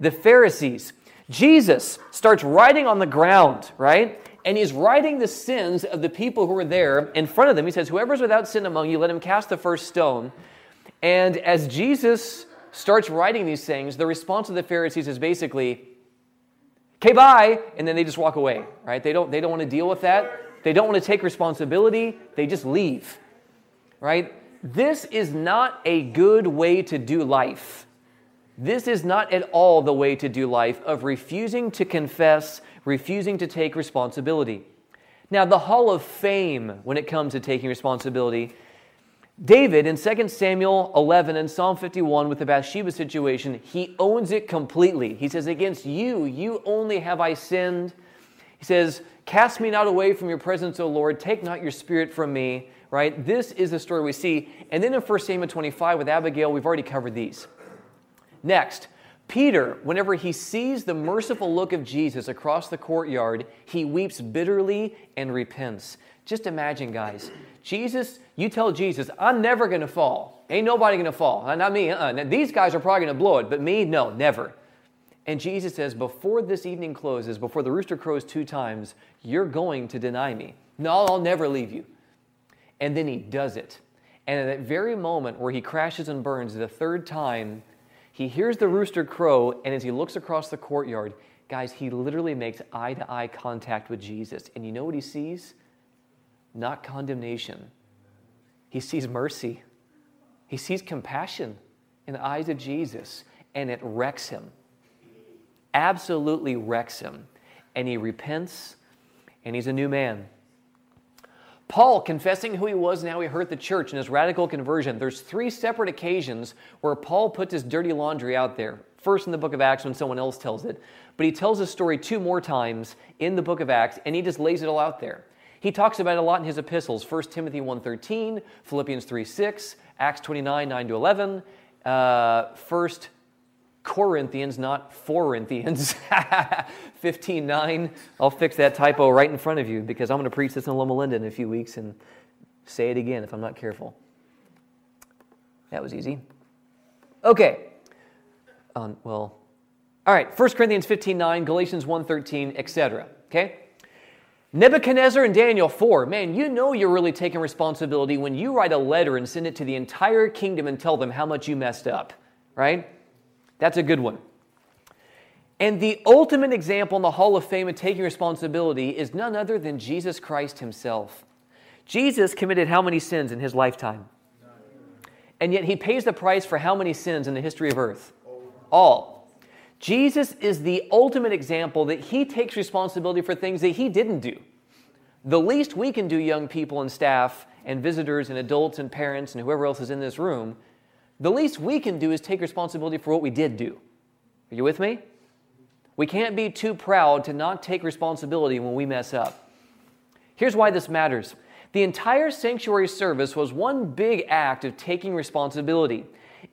The Pharisees. Jesus starts writing on the ground, right? And he's writing the sins of the people who are there in front of them. He says, Whoever's without sin among you, let him cast the first stone. And as Jesus starts writing these things, the response of the Pharisees is basically, okay, bye. And then they just walk away, right? They don't, they don't want to deal with that. They don't want to take responsibility, they just leave. Right? This is not a good way to do life. This is not at all the way to do life of refusing to confess, refusing to take responsibility. Now, the hall of fame when it comes to taking responsibility, David in 2 Samuel 11 and Psalm 51 with the Bathsheba situation, he owns it completely. He says, Against you, you only have I sinned. He says, Cast me not away from your presence, O Lord. Take not your spirit from me. Right? This is the story we see. And then in 1 Samuel 25 with Abigail, we've already covered these. Next, Peter, whenever he sees the merciful look of Jesus across the courtyard, he weeps bitterly and repents. Just imagine, guys. Jesus, you tell Jesus, I'm never going to fall. Ain't nobody going to fall. Uh, not me. Uh-uh. Now, these guys are probably going to blow it, but me, no, never. And Jesus says, Before this evening closes, before the rooster crows two times, you're going to deny me. No, I'll never leave you. And then he does it. And at that very moment where he crashes and burns the third time, he hears the rooster crow, and as he looks across the courtyard, guys, he literally makes eye to eye contact with Jesus. And you know what he sees? Not condemnation, he sees mercy, he sees compassion in the eyes of Jesus, and it wrecks him. Absolutely wrecks him. And he repents, and he's a new man. Paul, confessing who he was and how he hurt the church in his radical conversion, there's three separate occasions where Paul puts his dirty laundry out there. First in the book of Acts when someone else tells it, but he tells his story two more times in the book of Acts and he just lays it all out there. He talks about it a lot in his epistles, 1 Timothy 1.13, Philippians 3.6, Acts 29, 9 to 11, uh, 1 Corinthians, not Corinthians. 15:9. I'll fix that typo right in front of you because I'm going to preach this in Loma Linda in a few weeks and say it again if I'm not careful. That was easy. Okay. Um, well, all right. 1 Corinthians 15:9, Galatians 1:13, etc. Okay. Nebuchadnezzar and Daniel 4. Man, you know you're really taking responsibility when you write a letter and send it to the entire kingdom and tell them how much you messed up, right? That's a good one. And the ultimate example in the Hall of Fame of taking responsibility is none other than Jesus Christ himself. Jesus committed how many sins in his lifetime? And yet he pays the price for how many sins in the history of earth? All. Jesus is the ultimate example that he takes responsibility for things that he didn't do. The least we can do, young people and staff and visitors and adults and parents and whoever else is in this room, the least we can do is take responsibility for what we did do. Are you with me? We can't be too proud to not take responsibility when we mess up. Here's why this matters. The entire sanctuary service was one big act of taking responsibility.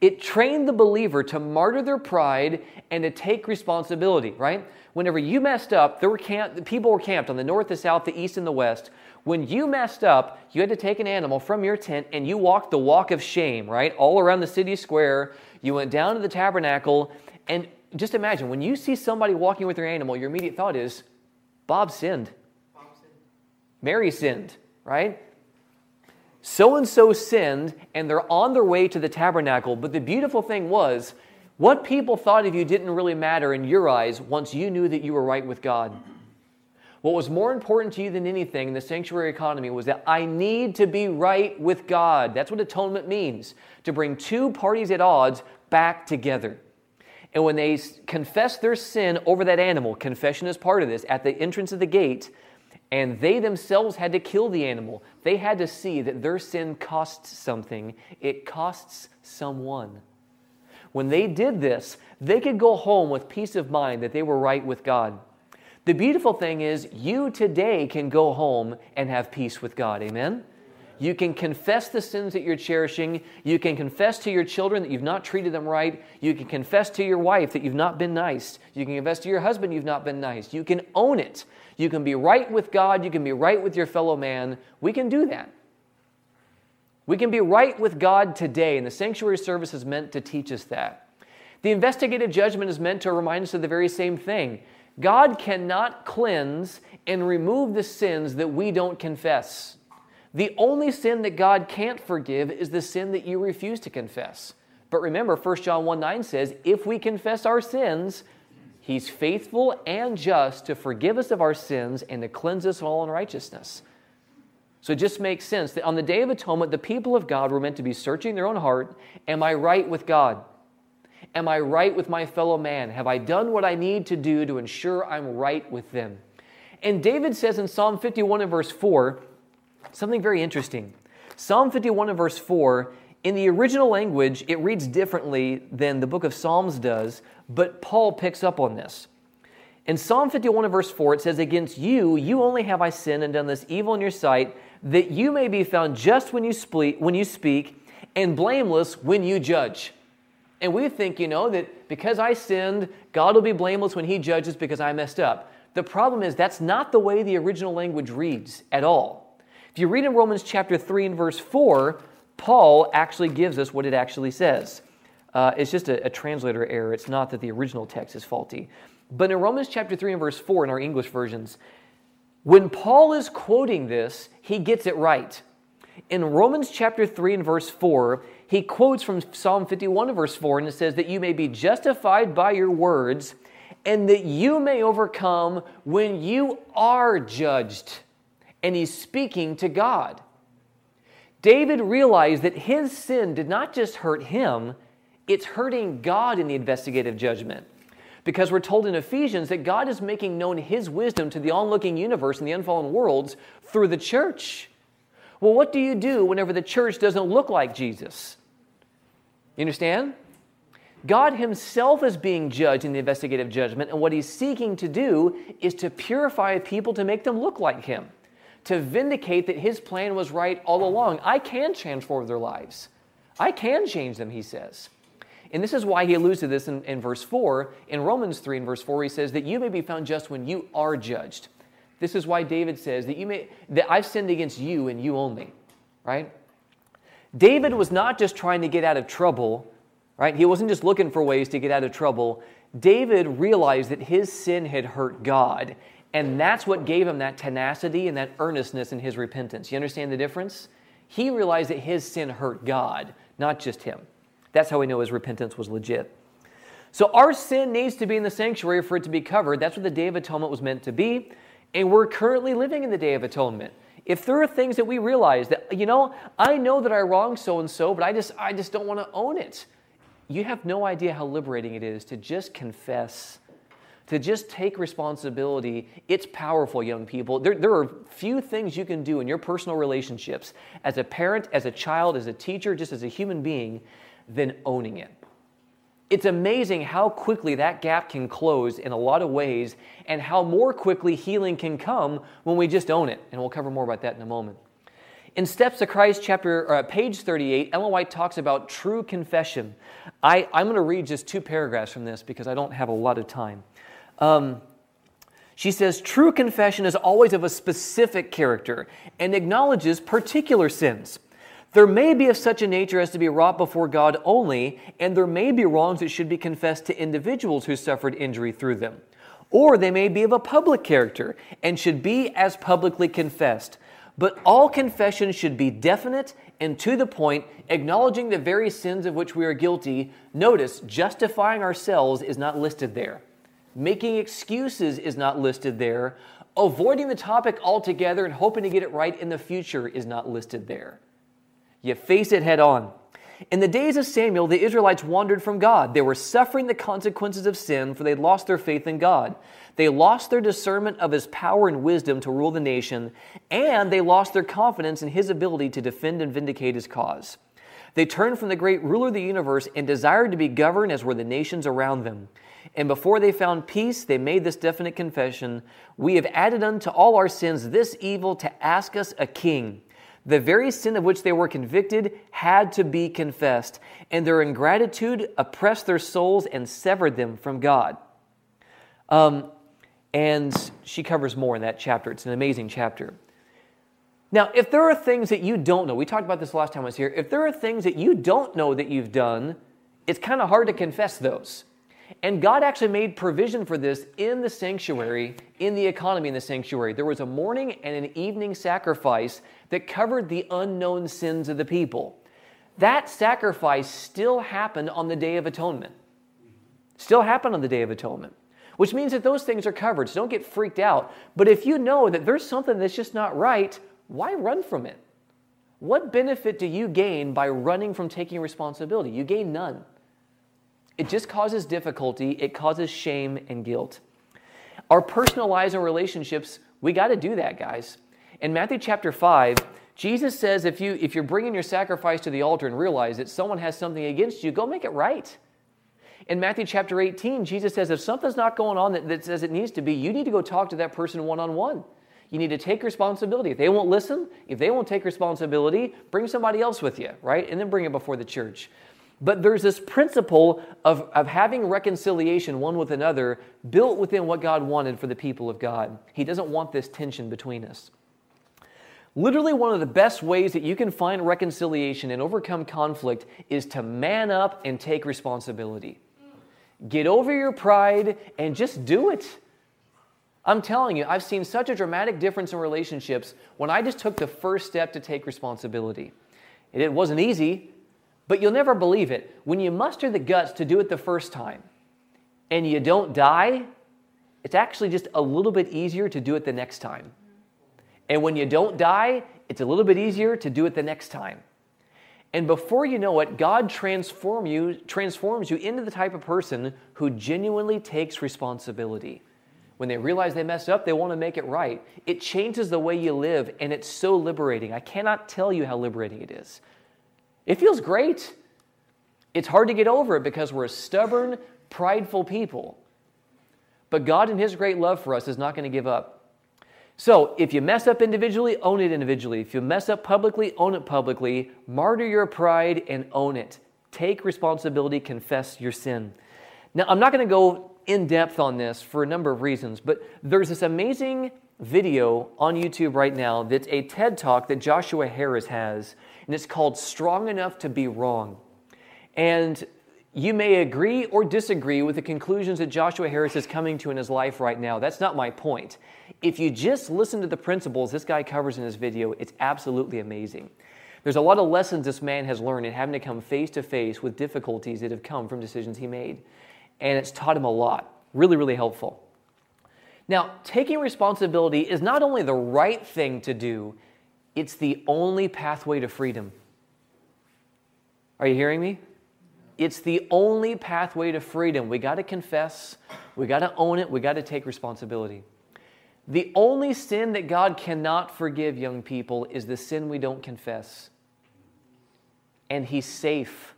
It trained the believer to martyr their pride and to take responsibility, right? Whenever you messed up, there were camp, people were camped on the north, the south, the east, and the west. When you messed up, you had to take an animal from your tent and you walked the walk of shame, right? All around the city square. You went down to the tabernacle. And just imagine when you see somebody walking with their animal, your immediate thought is, Bob sinned. Bob sinned. Mary sinned, right? So and so sinned, and they're on their way to the tabernacle. But the beautiful thing was, what people thought of you didn't really matter in your eyes once you knew that you were right with God. What was more important to you than anything in the sanctuary economy was that I need to be right with God. That's what atonement means to bring two parties at odds back together. And when they confessed their sin over that animal, confession is part of this, at the entrance of the gate, and they themselves had to kill the animal, they had to see that their sin costs something. It costs someone. When they did this, they could go home with peace of mind that they were right with God. The beautiful thing is, you today can go home and have peace with God. Amen? You can confess the sins that you're cherishing. You can confess to your children that you've not treated them right. You can confess to your wife that you've not been nice. You can confess to your husband you've not been nice. You can own it. You can be right with God. You can be right with your fellow man. We can do that. We can be right with God today, and the sanctuary service is meant to teach us that. The investigative judgment is meant to remind us of the very same thing. God cannot cleanse and remove the sins that we don't confess. The only sin that God can't forgive is the sin that you refuse to confess. But remember, 1 John 1 9 says, if we confess our sins, He's faithful and just to forgive us of our sins and to cleanse us of all unrighteousness. So it just makes sense that on the Day of Atonement, the people of God were meant to be searching their own heart Am I right with God? Am I right with my fellow man? Have I done what I need to do to ensure I'm right with them? And David says in Psalm 51 and verse 4 something very interesting. Psalm 51 and verse 4, in the original language, it reads differently than the book of Psalms does, but Paul picks up on this. In Psalm 51 and verse 4, it says, Against you, you only have I sinned and done this evil in your sight, that you may be found just when you when you speak and blameless when you judge. And we think, you know, that because I sinned, God will be blameless when He judges because I messed up. The problem is that's not the way the original language reads at all. If you read in Romans chapter 3 and verse 4, Paul actually gives us what it actually says. Uh, it's just a, a translator error. It's not that the original text is faulty. But in Romans chapter 3 and verse 4 in our English versions, when Paul is quoting this, he gets it right. In Romans chapter 3 and verse 4, he quotes from Psalm 51 verse 4, and it says that you may be justified by your words and that you may overcome when you are judged. And he's speaking to God. David realized that his sin did not just hurt him, it's hurting God in the investigative judgment. Because we're told in Ephesians that God is making known his wisdom to the onlooking universe and the unfallen worlds through the church. Well, what do you do whenever the church doesn't look like Jesus? You understand? God Himself is being judged in the investigative judgment, and what He's seeking to do is to purify people to make them look like Him, to vindicate that His plan was right all along. I can transform their lives, I can change them, He says. And this is why he alludes to this in, in verse 4. In Romans 3 and verse 4, he says that you may be found just when you are judged. This is why David says that you may that I've sinned against you and you only, right? David was not just trying to get out of trouble, right? He wasn't just looking for ways to get out of trouble. David realized that his sin had hurt God, and that's what gave him that tenacity and that earnestness in his repentance. You understand the difference? He realized that his sin hurt God, not just him. That's how we know his repentance was legit. So our sin needs to be in the sanctuary for it to be covered. That's what the Day of Atonement was meant to be. And we're currently living in the Day of Atonement. If there are things that we realize that, you know, I know that I wronged so and so, but I just I just don't want to own it. You have no idea how liberating it is to just confess, to just take responsibility. It's powerful, young people. There, there are few things you can do in your personal relationships as a parent, as a child, as a teacher, just as a human being than owning it. It's amazing how quickly that gap can close in a lot of ways and how more quickly healing can come when we just own it. And we'll cover more about that in a moment. In Steps to Christ, chapter uh, page 38, Ellen White talks about true confession. I, I'm going to read just two paragraphs from this because I don't have a lot of time. Um, she says, True confession is always of a specific character and acknowledges particular sins. There may be of such a nature as to be wrought before God only, and there may be wrongs that should be confessed to individuals who suffered injury through them. Or they may be of a public character and should be as publicly confessed. But all confession should be definite and to the point, acknowledging the very sins of which we are guilty. Notice, justifying ourselves is not listed there. Making excuses is not listed there. Avoiding the topic altogether and hoping to get it right in the future is not listed there. You face it head on. In the days of Samuel, the Israelites wandered from God. They were suffering the consequences of sin, for they'd lost their faith in God. They lost their discernment of his power and wisdom to rule the nation, and they lost their confidence in his ability to defend and vindicate his cause. They turned from the great ruler of the universe and desired to be governed as were the nations around them. And before they found peace, they made this definite confession We have added unto all our sins this evil to ask us a king the very sin of which they were convicted had to be confessed, and their ingratitude oppressed their souls and severed them from God. Um, and she covers more in that chapter. It's an amazing chapter. Now, if there are things that you don't know, we talked about this last time I was here. If there are things that you don't know that you've done, it's kind of hard to confess those. And God actually made provision for this in the sanctuary, in the economy in the sanctuary. There was a morning and an evening sacrifice that covered the unknown sins of the people. That sacrifice still happened on the Day of Atonement. Still happened on the Day of Atonement, which means that those things are covered. So don't get freaked out. But if you know that there's something that's just not right, why run from it? What benefit do you gain by running from taking responsibility? You gain none. It just causes difficulty, it causes shame and guilt. Our personal lives and relationships, we got to do that, guys. In Matthew chapter 5, Jesus says if, you, if you're bringing your sacrifice to the altar and realize that someone has something against you, go make it right. In Matthew chapter 18, Jesus says if something's not going on that, that says it needs to be, you need to go talk to that person one on one. You need to take responsibility. If they won't listen, if they won't take responsibility, bring somebody else with you, right? And then bring it before the church. But there's this principle of, of having reconciliation one with another built within what God wanted for the people of God. He doesn't want this tension between us. Literally, one of the best ways that you can find reconciliation and overcome conflict is to man up and take responsibility. Get over your pride and just do it. I'm telling you, I've seen such a dramatic difference in relationships when I just took the first step to take responsibility. It wasn't easy, but you'll never believe it. When you muster the guts to do it the first time and you don't die, it's actually just a little bit easier to do it the next time. And when you don't die, it's a little bit easier to do it the next time. And before you know it, God transform you, transforms you into the type of person who genuinely takes responsibility. When they realize they messed up, they want to make it right. It changes the way you live, and it's so liberating. I cannot tell you how liberating it is. It feels great. It's hard to get over it because we're a stubborn, prideful people. But God, in His great love for us, is not going to give up. So, if you mess up individually, own it individually. If you mess up publicly, own it publicly. Martyr your pride and own it. Take responsibility, confess your sin. Now, I'm not going to go in depth on this for a number of reasons, but there's this amazing video on YouTube right now that's a TED talk that Joshua Harris has, and it's called Strong Enough to Be Wrong. And you may agree or disagree with the conclusions that Joshua Harris is coming to in his life right now. That's not my point. If you just listen to the principles this guy covers in his video, it's absolutely amazing. There's a lot of lessons this man has learned in having to come face to face with difficulties that have come from decisions he made and it's taught him a lot. Really, really helpful. Now, taking responsibility is not only the right thing to do, it's the only pathway to freedom. Are you hearing me? It's the only pathway to freedom. We got to confess, we got to own it, we got to take responsibility. The only sin that God cannot forgive young people is the sin we don't confess. And He's safe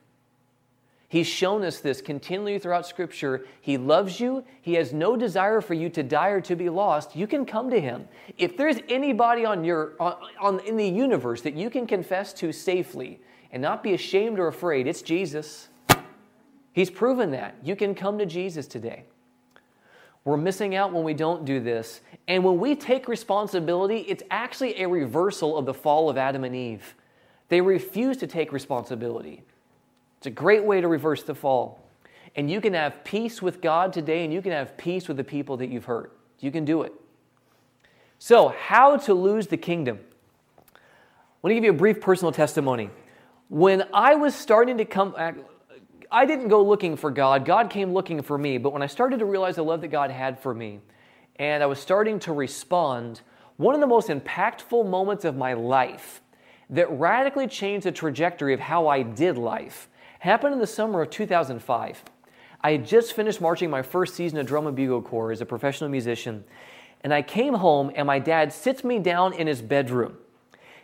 He's shown us this continually throughout Scripture. He loves you. He has no desire for you to die or to be lost. You can come to Him. If there's anybody on your, on, on, in the universe that you can confess to safely and not be ashamed or afraid, it's Jesus. He's proven that. You can come to Jesus today. We're missing out when we don't do this. And when we take responsibility, it's actually a reversal of the fall of Adam and Eve. They refuse to take responsibility. It's a great way to reverse the fall. And you can have peace with God today, and you can have peace with the people that you've hurt. You can do it. So, how to lose the kingdom? I want to give you a brief personal testimony. When I was starting to come, I didn't go looking for God. God came looking for me. But when I started to realize the love that God had for me, and I was starting to respond, one of the most impactful moments of my life that radically changed the trajectory of how I did life happened in the summer of 2005. I had just finished marching my first season of drum and bugle corps as a professional musician, and I came home and my dad sits me down in his bedroom.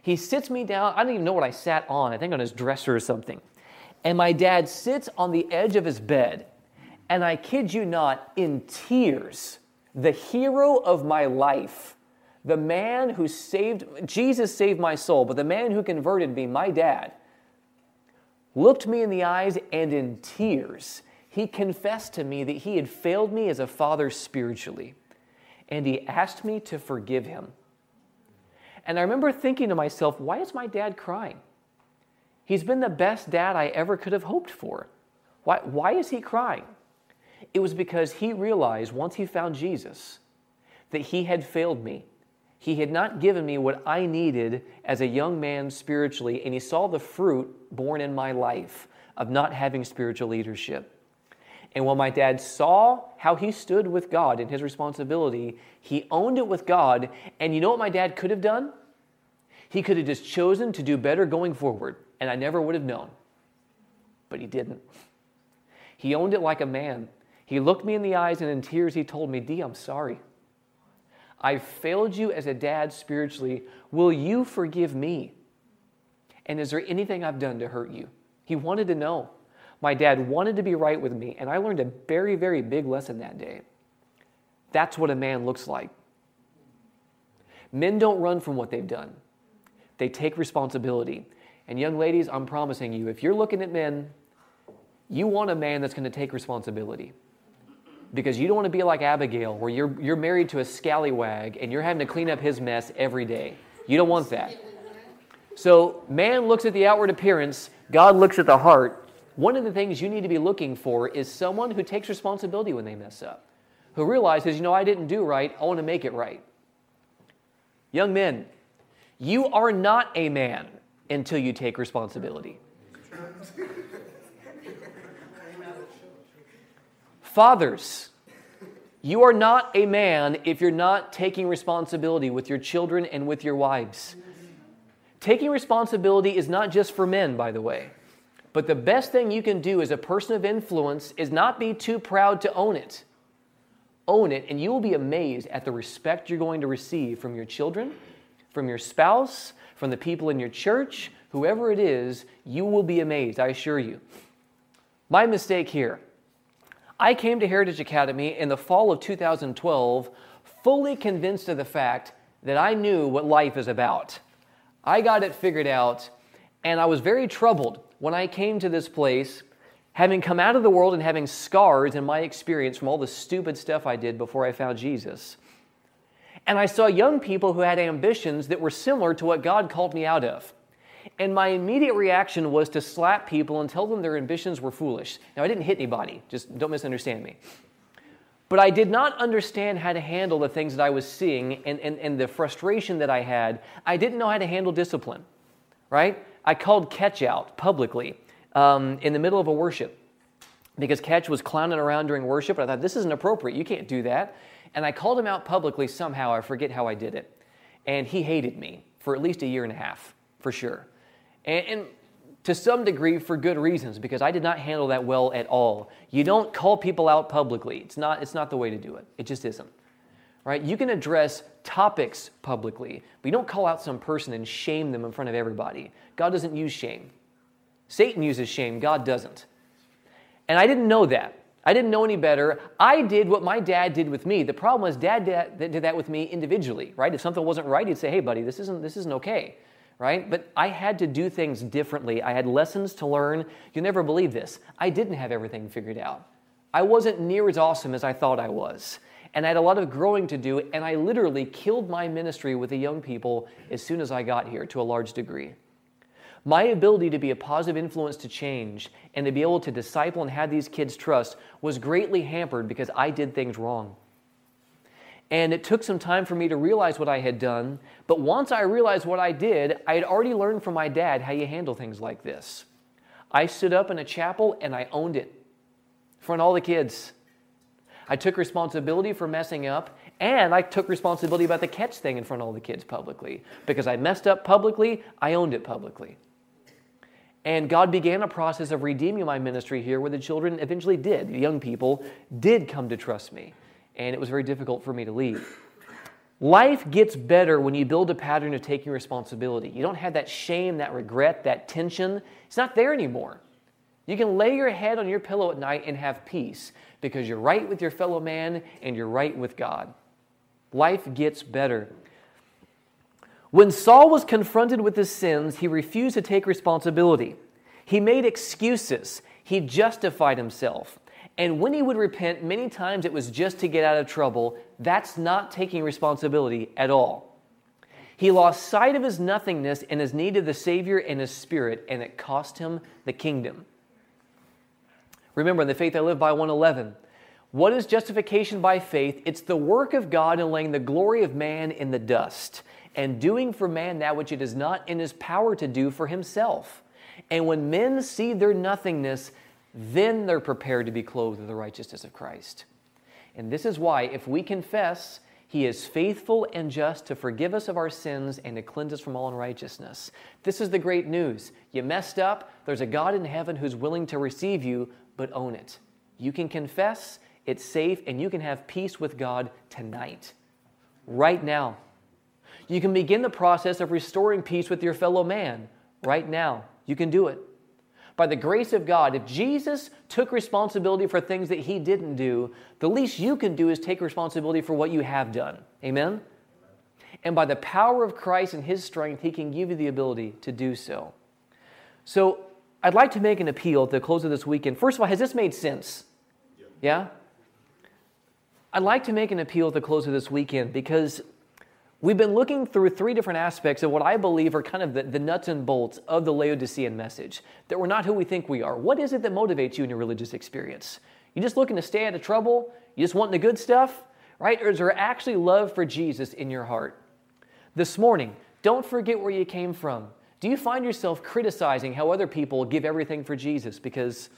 He sits me down, I don't even know what I sat on, I think on his dresser or something. And my dad sits on the edge of his bed, and I kid you not, in tears, the hero of my life, the man who saved, Jesus saved my soul, but the man who converted me, my dad, looked me in the eyes and in tears, he confessed to me that he had failed me as a father spiritually. And he asked me to forgive him. And I remember thinking to myself, why is my dad crying? He's been the best dad I ever could have hoped for. Why, why is he crying? It was because he realized once he found Jesus that he had failed me he had not given me what I needed as a young man spiritually, and He saw the fruit born in my life of not having spiritual leadership. And when my dad saw how he stood with God in his responsibility, he owned it with God. And you know what my dad could have done? He could have just chosen to do better going forward, and I never would have known. But he didn't. He owned it like a man. He looked me in the eyes, and in tears, he told me, Dee, I'm sorry. I failed you as a dad spiritually. Will you forgive me? And is there anything I've done to hurt you? He wanted to know. My dad wanted to be right with me, and I learned a very, very big lesson that day. That's what a man looks like. Men don't run from what they've done, they take responsibility. And, young ladies, I'm promising you, if you're looking at men, you want a man that's going to take responsibility. Because you don't want to be like Abigail, where you're, you're married to a scallywag and you're having to clean up his mess every day. You don't want that. So, man looks at the outward appearance, God looks at the heart. One of the things you need to be looking for is someone who takes responsibility when they mess up, who realizes, you know, I didn't do right, I want to make it right. Young men, you are not a man until you take responsibility. Fathers, you are not a man if you're not taking responsibility with your children and with your wives. Taking responsibility is not just for men, by the way. But the best thing you can do as a person of influence is not be too proud to own it. Own it, and you will be amazed at the respect you're going to receive from your children, from your spouse, from the people in your church, whoever it is, you will be amazed, I assure you. My mistake here. I came to Heritage Academy in the fall of 2012 fully convinced of the fact that I knew what life is about. I got it figured out, and I was very troubled when I came to this place, having come out of the world and having scars in my experience from all the stupid stuff I did before I found Jesus. And I saw young people who had ambitions that were similar to what God called me out of. And my immediate reaction was to slap people and tell them their ambitions were foolish. Now, I didn't hit anybody, just don't misunderstand me. But I did not understand how to handle the things that I was seeing and, and, and the frustration that I had. I didn't know how to handle discipline, right? I called Catch out publicly um, in the middle of a worship because Catch was clowning around during worship. And I thought, this isn't appropriate. You can't do that. And I called him out publicly somehow. I forget how I did it. And he hated me for at least a year and a half, for sure. And, and to some degree for good reasons because I did not handle that well at all. You don't call people out publicly. It's not, it's not the way to do it. It just isn't. Right? You can address topics publicly, but you don't call out some person and shame them in front of everybody. God doesn't use shame. Satan uses shame, God doesn't. And I didn't know that. I didn't know any better. I did what my dad did with me. The problem was dad did that with me individually, right? If something wasn't right, he'd say, "Hey buddy, this isn't this isn't okay." Right? But I had to do things differently. I had lessons to learn. You'll never believe this. I didn't have everything figured out. I wasn't near as awesome as I thought I was. And I had a lot of growing to do, and I literally killed my ministry with the young people as soon as I got here to a large degree. My ability to be a positive influence to change and to be able to disciple and have these kids trust was greatly hampered because I did things wrong. And it took some time for me to realize what I had done. But once I realized what I did, I had already learned from my dad how you handle things like this. I stood up in a chapel and I owned it in front of all the kids. I took responsibility for messing up, and I took responsibility about the catch thing in front of all the kids publicly. Because I messed up publicly, I owned it publicly. And God began a process of redeeming my ministry here where the children eventually did. The young people did come to trust me and it was very difficult for me to leave. Life gets better when you build a pattern of taking responsibility. You don't have that shame, that regret, that tension. It's not there anymore. You can lay your head on your pillow at night and have peace because you're right with your fellow man and you're right with God. Life gets better. When Saul was confronted with his sins, he refused to take responsibility. He made excuses. He justified himself. And when he would repent, many times it was just to get out of trouble. That's not taking responsibility at all. He lost sight of his nothingness and his need of the Savior and his Spirit, and it cost him the kingdom. Remember, in the faith I live by 111, what is justification by faith? It's the work of God in laying the glory of man in the dust and doing for man that which it is not in his power to do for himself. And when men see their nothingness, then they're prepared to be clothed with the righteousness of Christ. And this is why, if we confess, He is faithful and just to forgive us of our sins and to cleanse us from all unrighteousness. This is the great news. You messed up, there's a God in heaven who's willing to receive you, but own it. You can confess, it's safe, and you can have peace with God tonight, right now. You can begin the process of restoring peace with your fellow man right now. You can do it by the grace of God, if Jesus took responsibility for things that he didn't do, the least you can do is take responsibility for what you have done. Amen? And by the power of Christ and his strength, he can give you the ability to do so. So I'd like to make an appeal at the close of this weekend. First of all, has this made sense? Yeah? I'd like to make an appeal at the close of this weekend because we've been looking through three different aspects of what I believe are kind of the, the, nuts and bolts of the Laodicean message that we're not who we think we are. What is it that motivates you in your religious experience? You just looking to stay out of trouble? You just wanting the good stuff? Right? Or is there actually love for Jesus in your heart? This morning, don't forget where you came from. Do you find yourself criticizing how other people give everything for Jesus because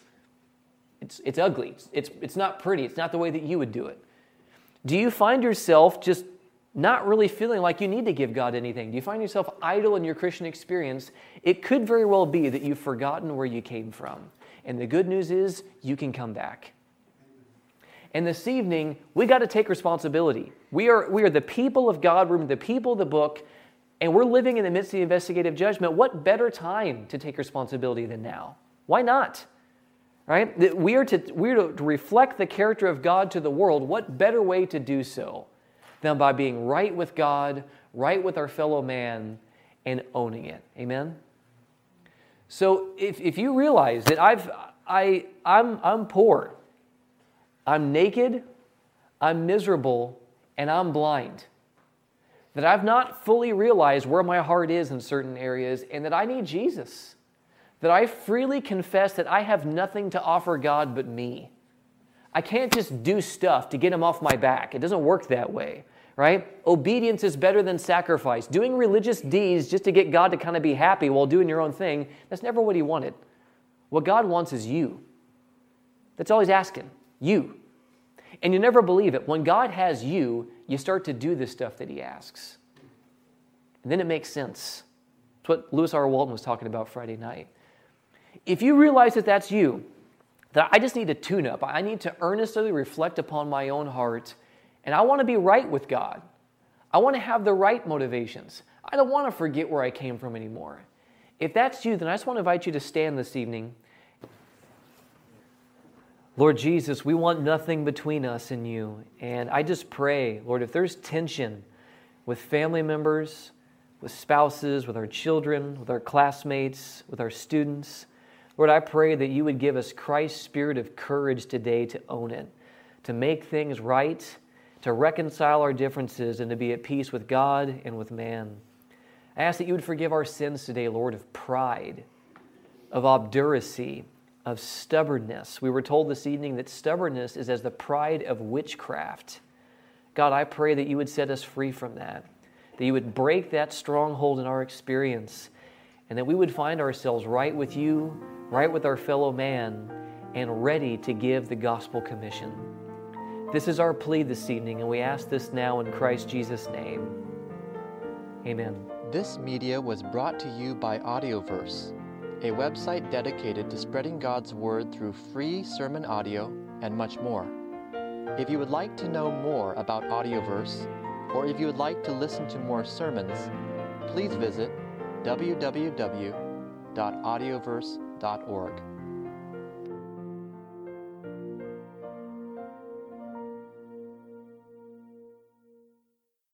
it's, it's ugly, it's, it's, it's not pretty, it's not the way that you would do it? Do you find yourself just not really feeling like you need to give God anything? Do you find yourself idle in your Christian experience? It could very well be that you've forgotten where you came from. And the good news is you can come back. And this evening, we got to take responsibility. We are, we are the people of God, we're the people of the book, and we're living in the midst of the investigative judgment. What better time to take responsibility than now? Why not? Right? We are, to, we are to reflect the character of God to the world. What better way to do so than by being right with God, right with our fellow man, and owning it? Amen? So if, if you realize that I've, I, I'm, I'm poor, I'm naked, I'm miserable, and I'm blind that I've not fully realized where my heart is in certain areas and that I need Jesus. That I freely confess that I have nothing to offer God but me. I can't just do stuff to get him off my back. It doesn't work that way, right? Obedience is better than sacrifice. Doing religious deeds just to get God to kind of be happy while doing your own thing, that's never what he wanted. What God wants is you. That's all he's asking. You. And you never believe it. When God has you, you start to do the stuff that He asks. And then it makes sense. It's what Lewis R. Walton was talking about Friday night. If you realize that that's you, that I just need to tune up, I need to earnestly reflect upon my own heart, and I want to be right with God. I want to have the right motivations. I don't want to forget where I came from anymore. If that's you, then I just want to invite you to stand this evening Lord Jesus, we want nothing between us and you. And I just pray, Lord, if there's tension with family members, with spouses, with our children, with our classmates, with our students, Lord, I pray that you would give us Christ's spirit of courage today to own it, to make things right, to reconcile our differences, and to be at peace with God and with man. I ask that you would forgive our sins today, Lord, of pride, of obduracy of stubbornness. We were told this evening that stubbornness is as the pride of witchcraft. God, I pray that you would set us free from that, that you would break that stronghold in our experience, and that we would find ourselves right with you, right with our fellow man, and ready to give the gospel commission. This is our plea this evening, and we ask this now in Christ Jesus' name. Amen. This media was brought to you by Audioverse a website dedicated to spreading God's Word through free sermon audio and much more. If you would like to know more about Audioverse, or if you would like to listen to more sermons, please visit www.audioverse.org.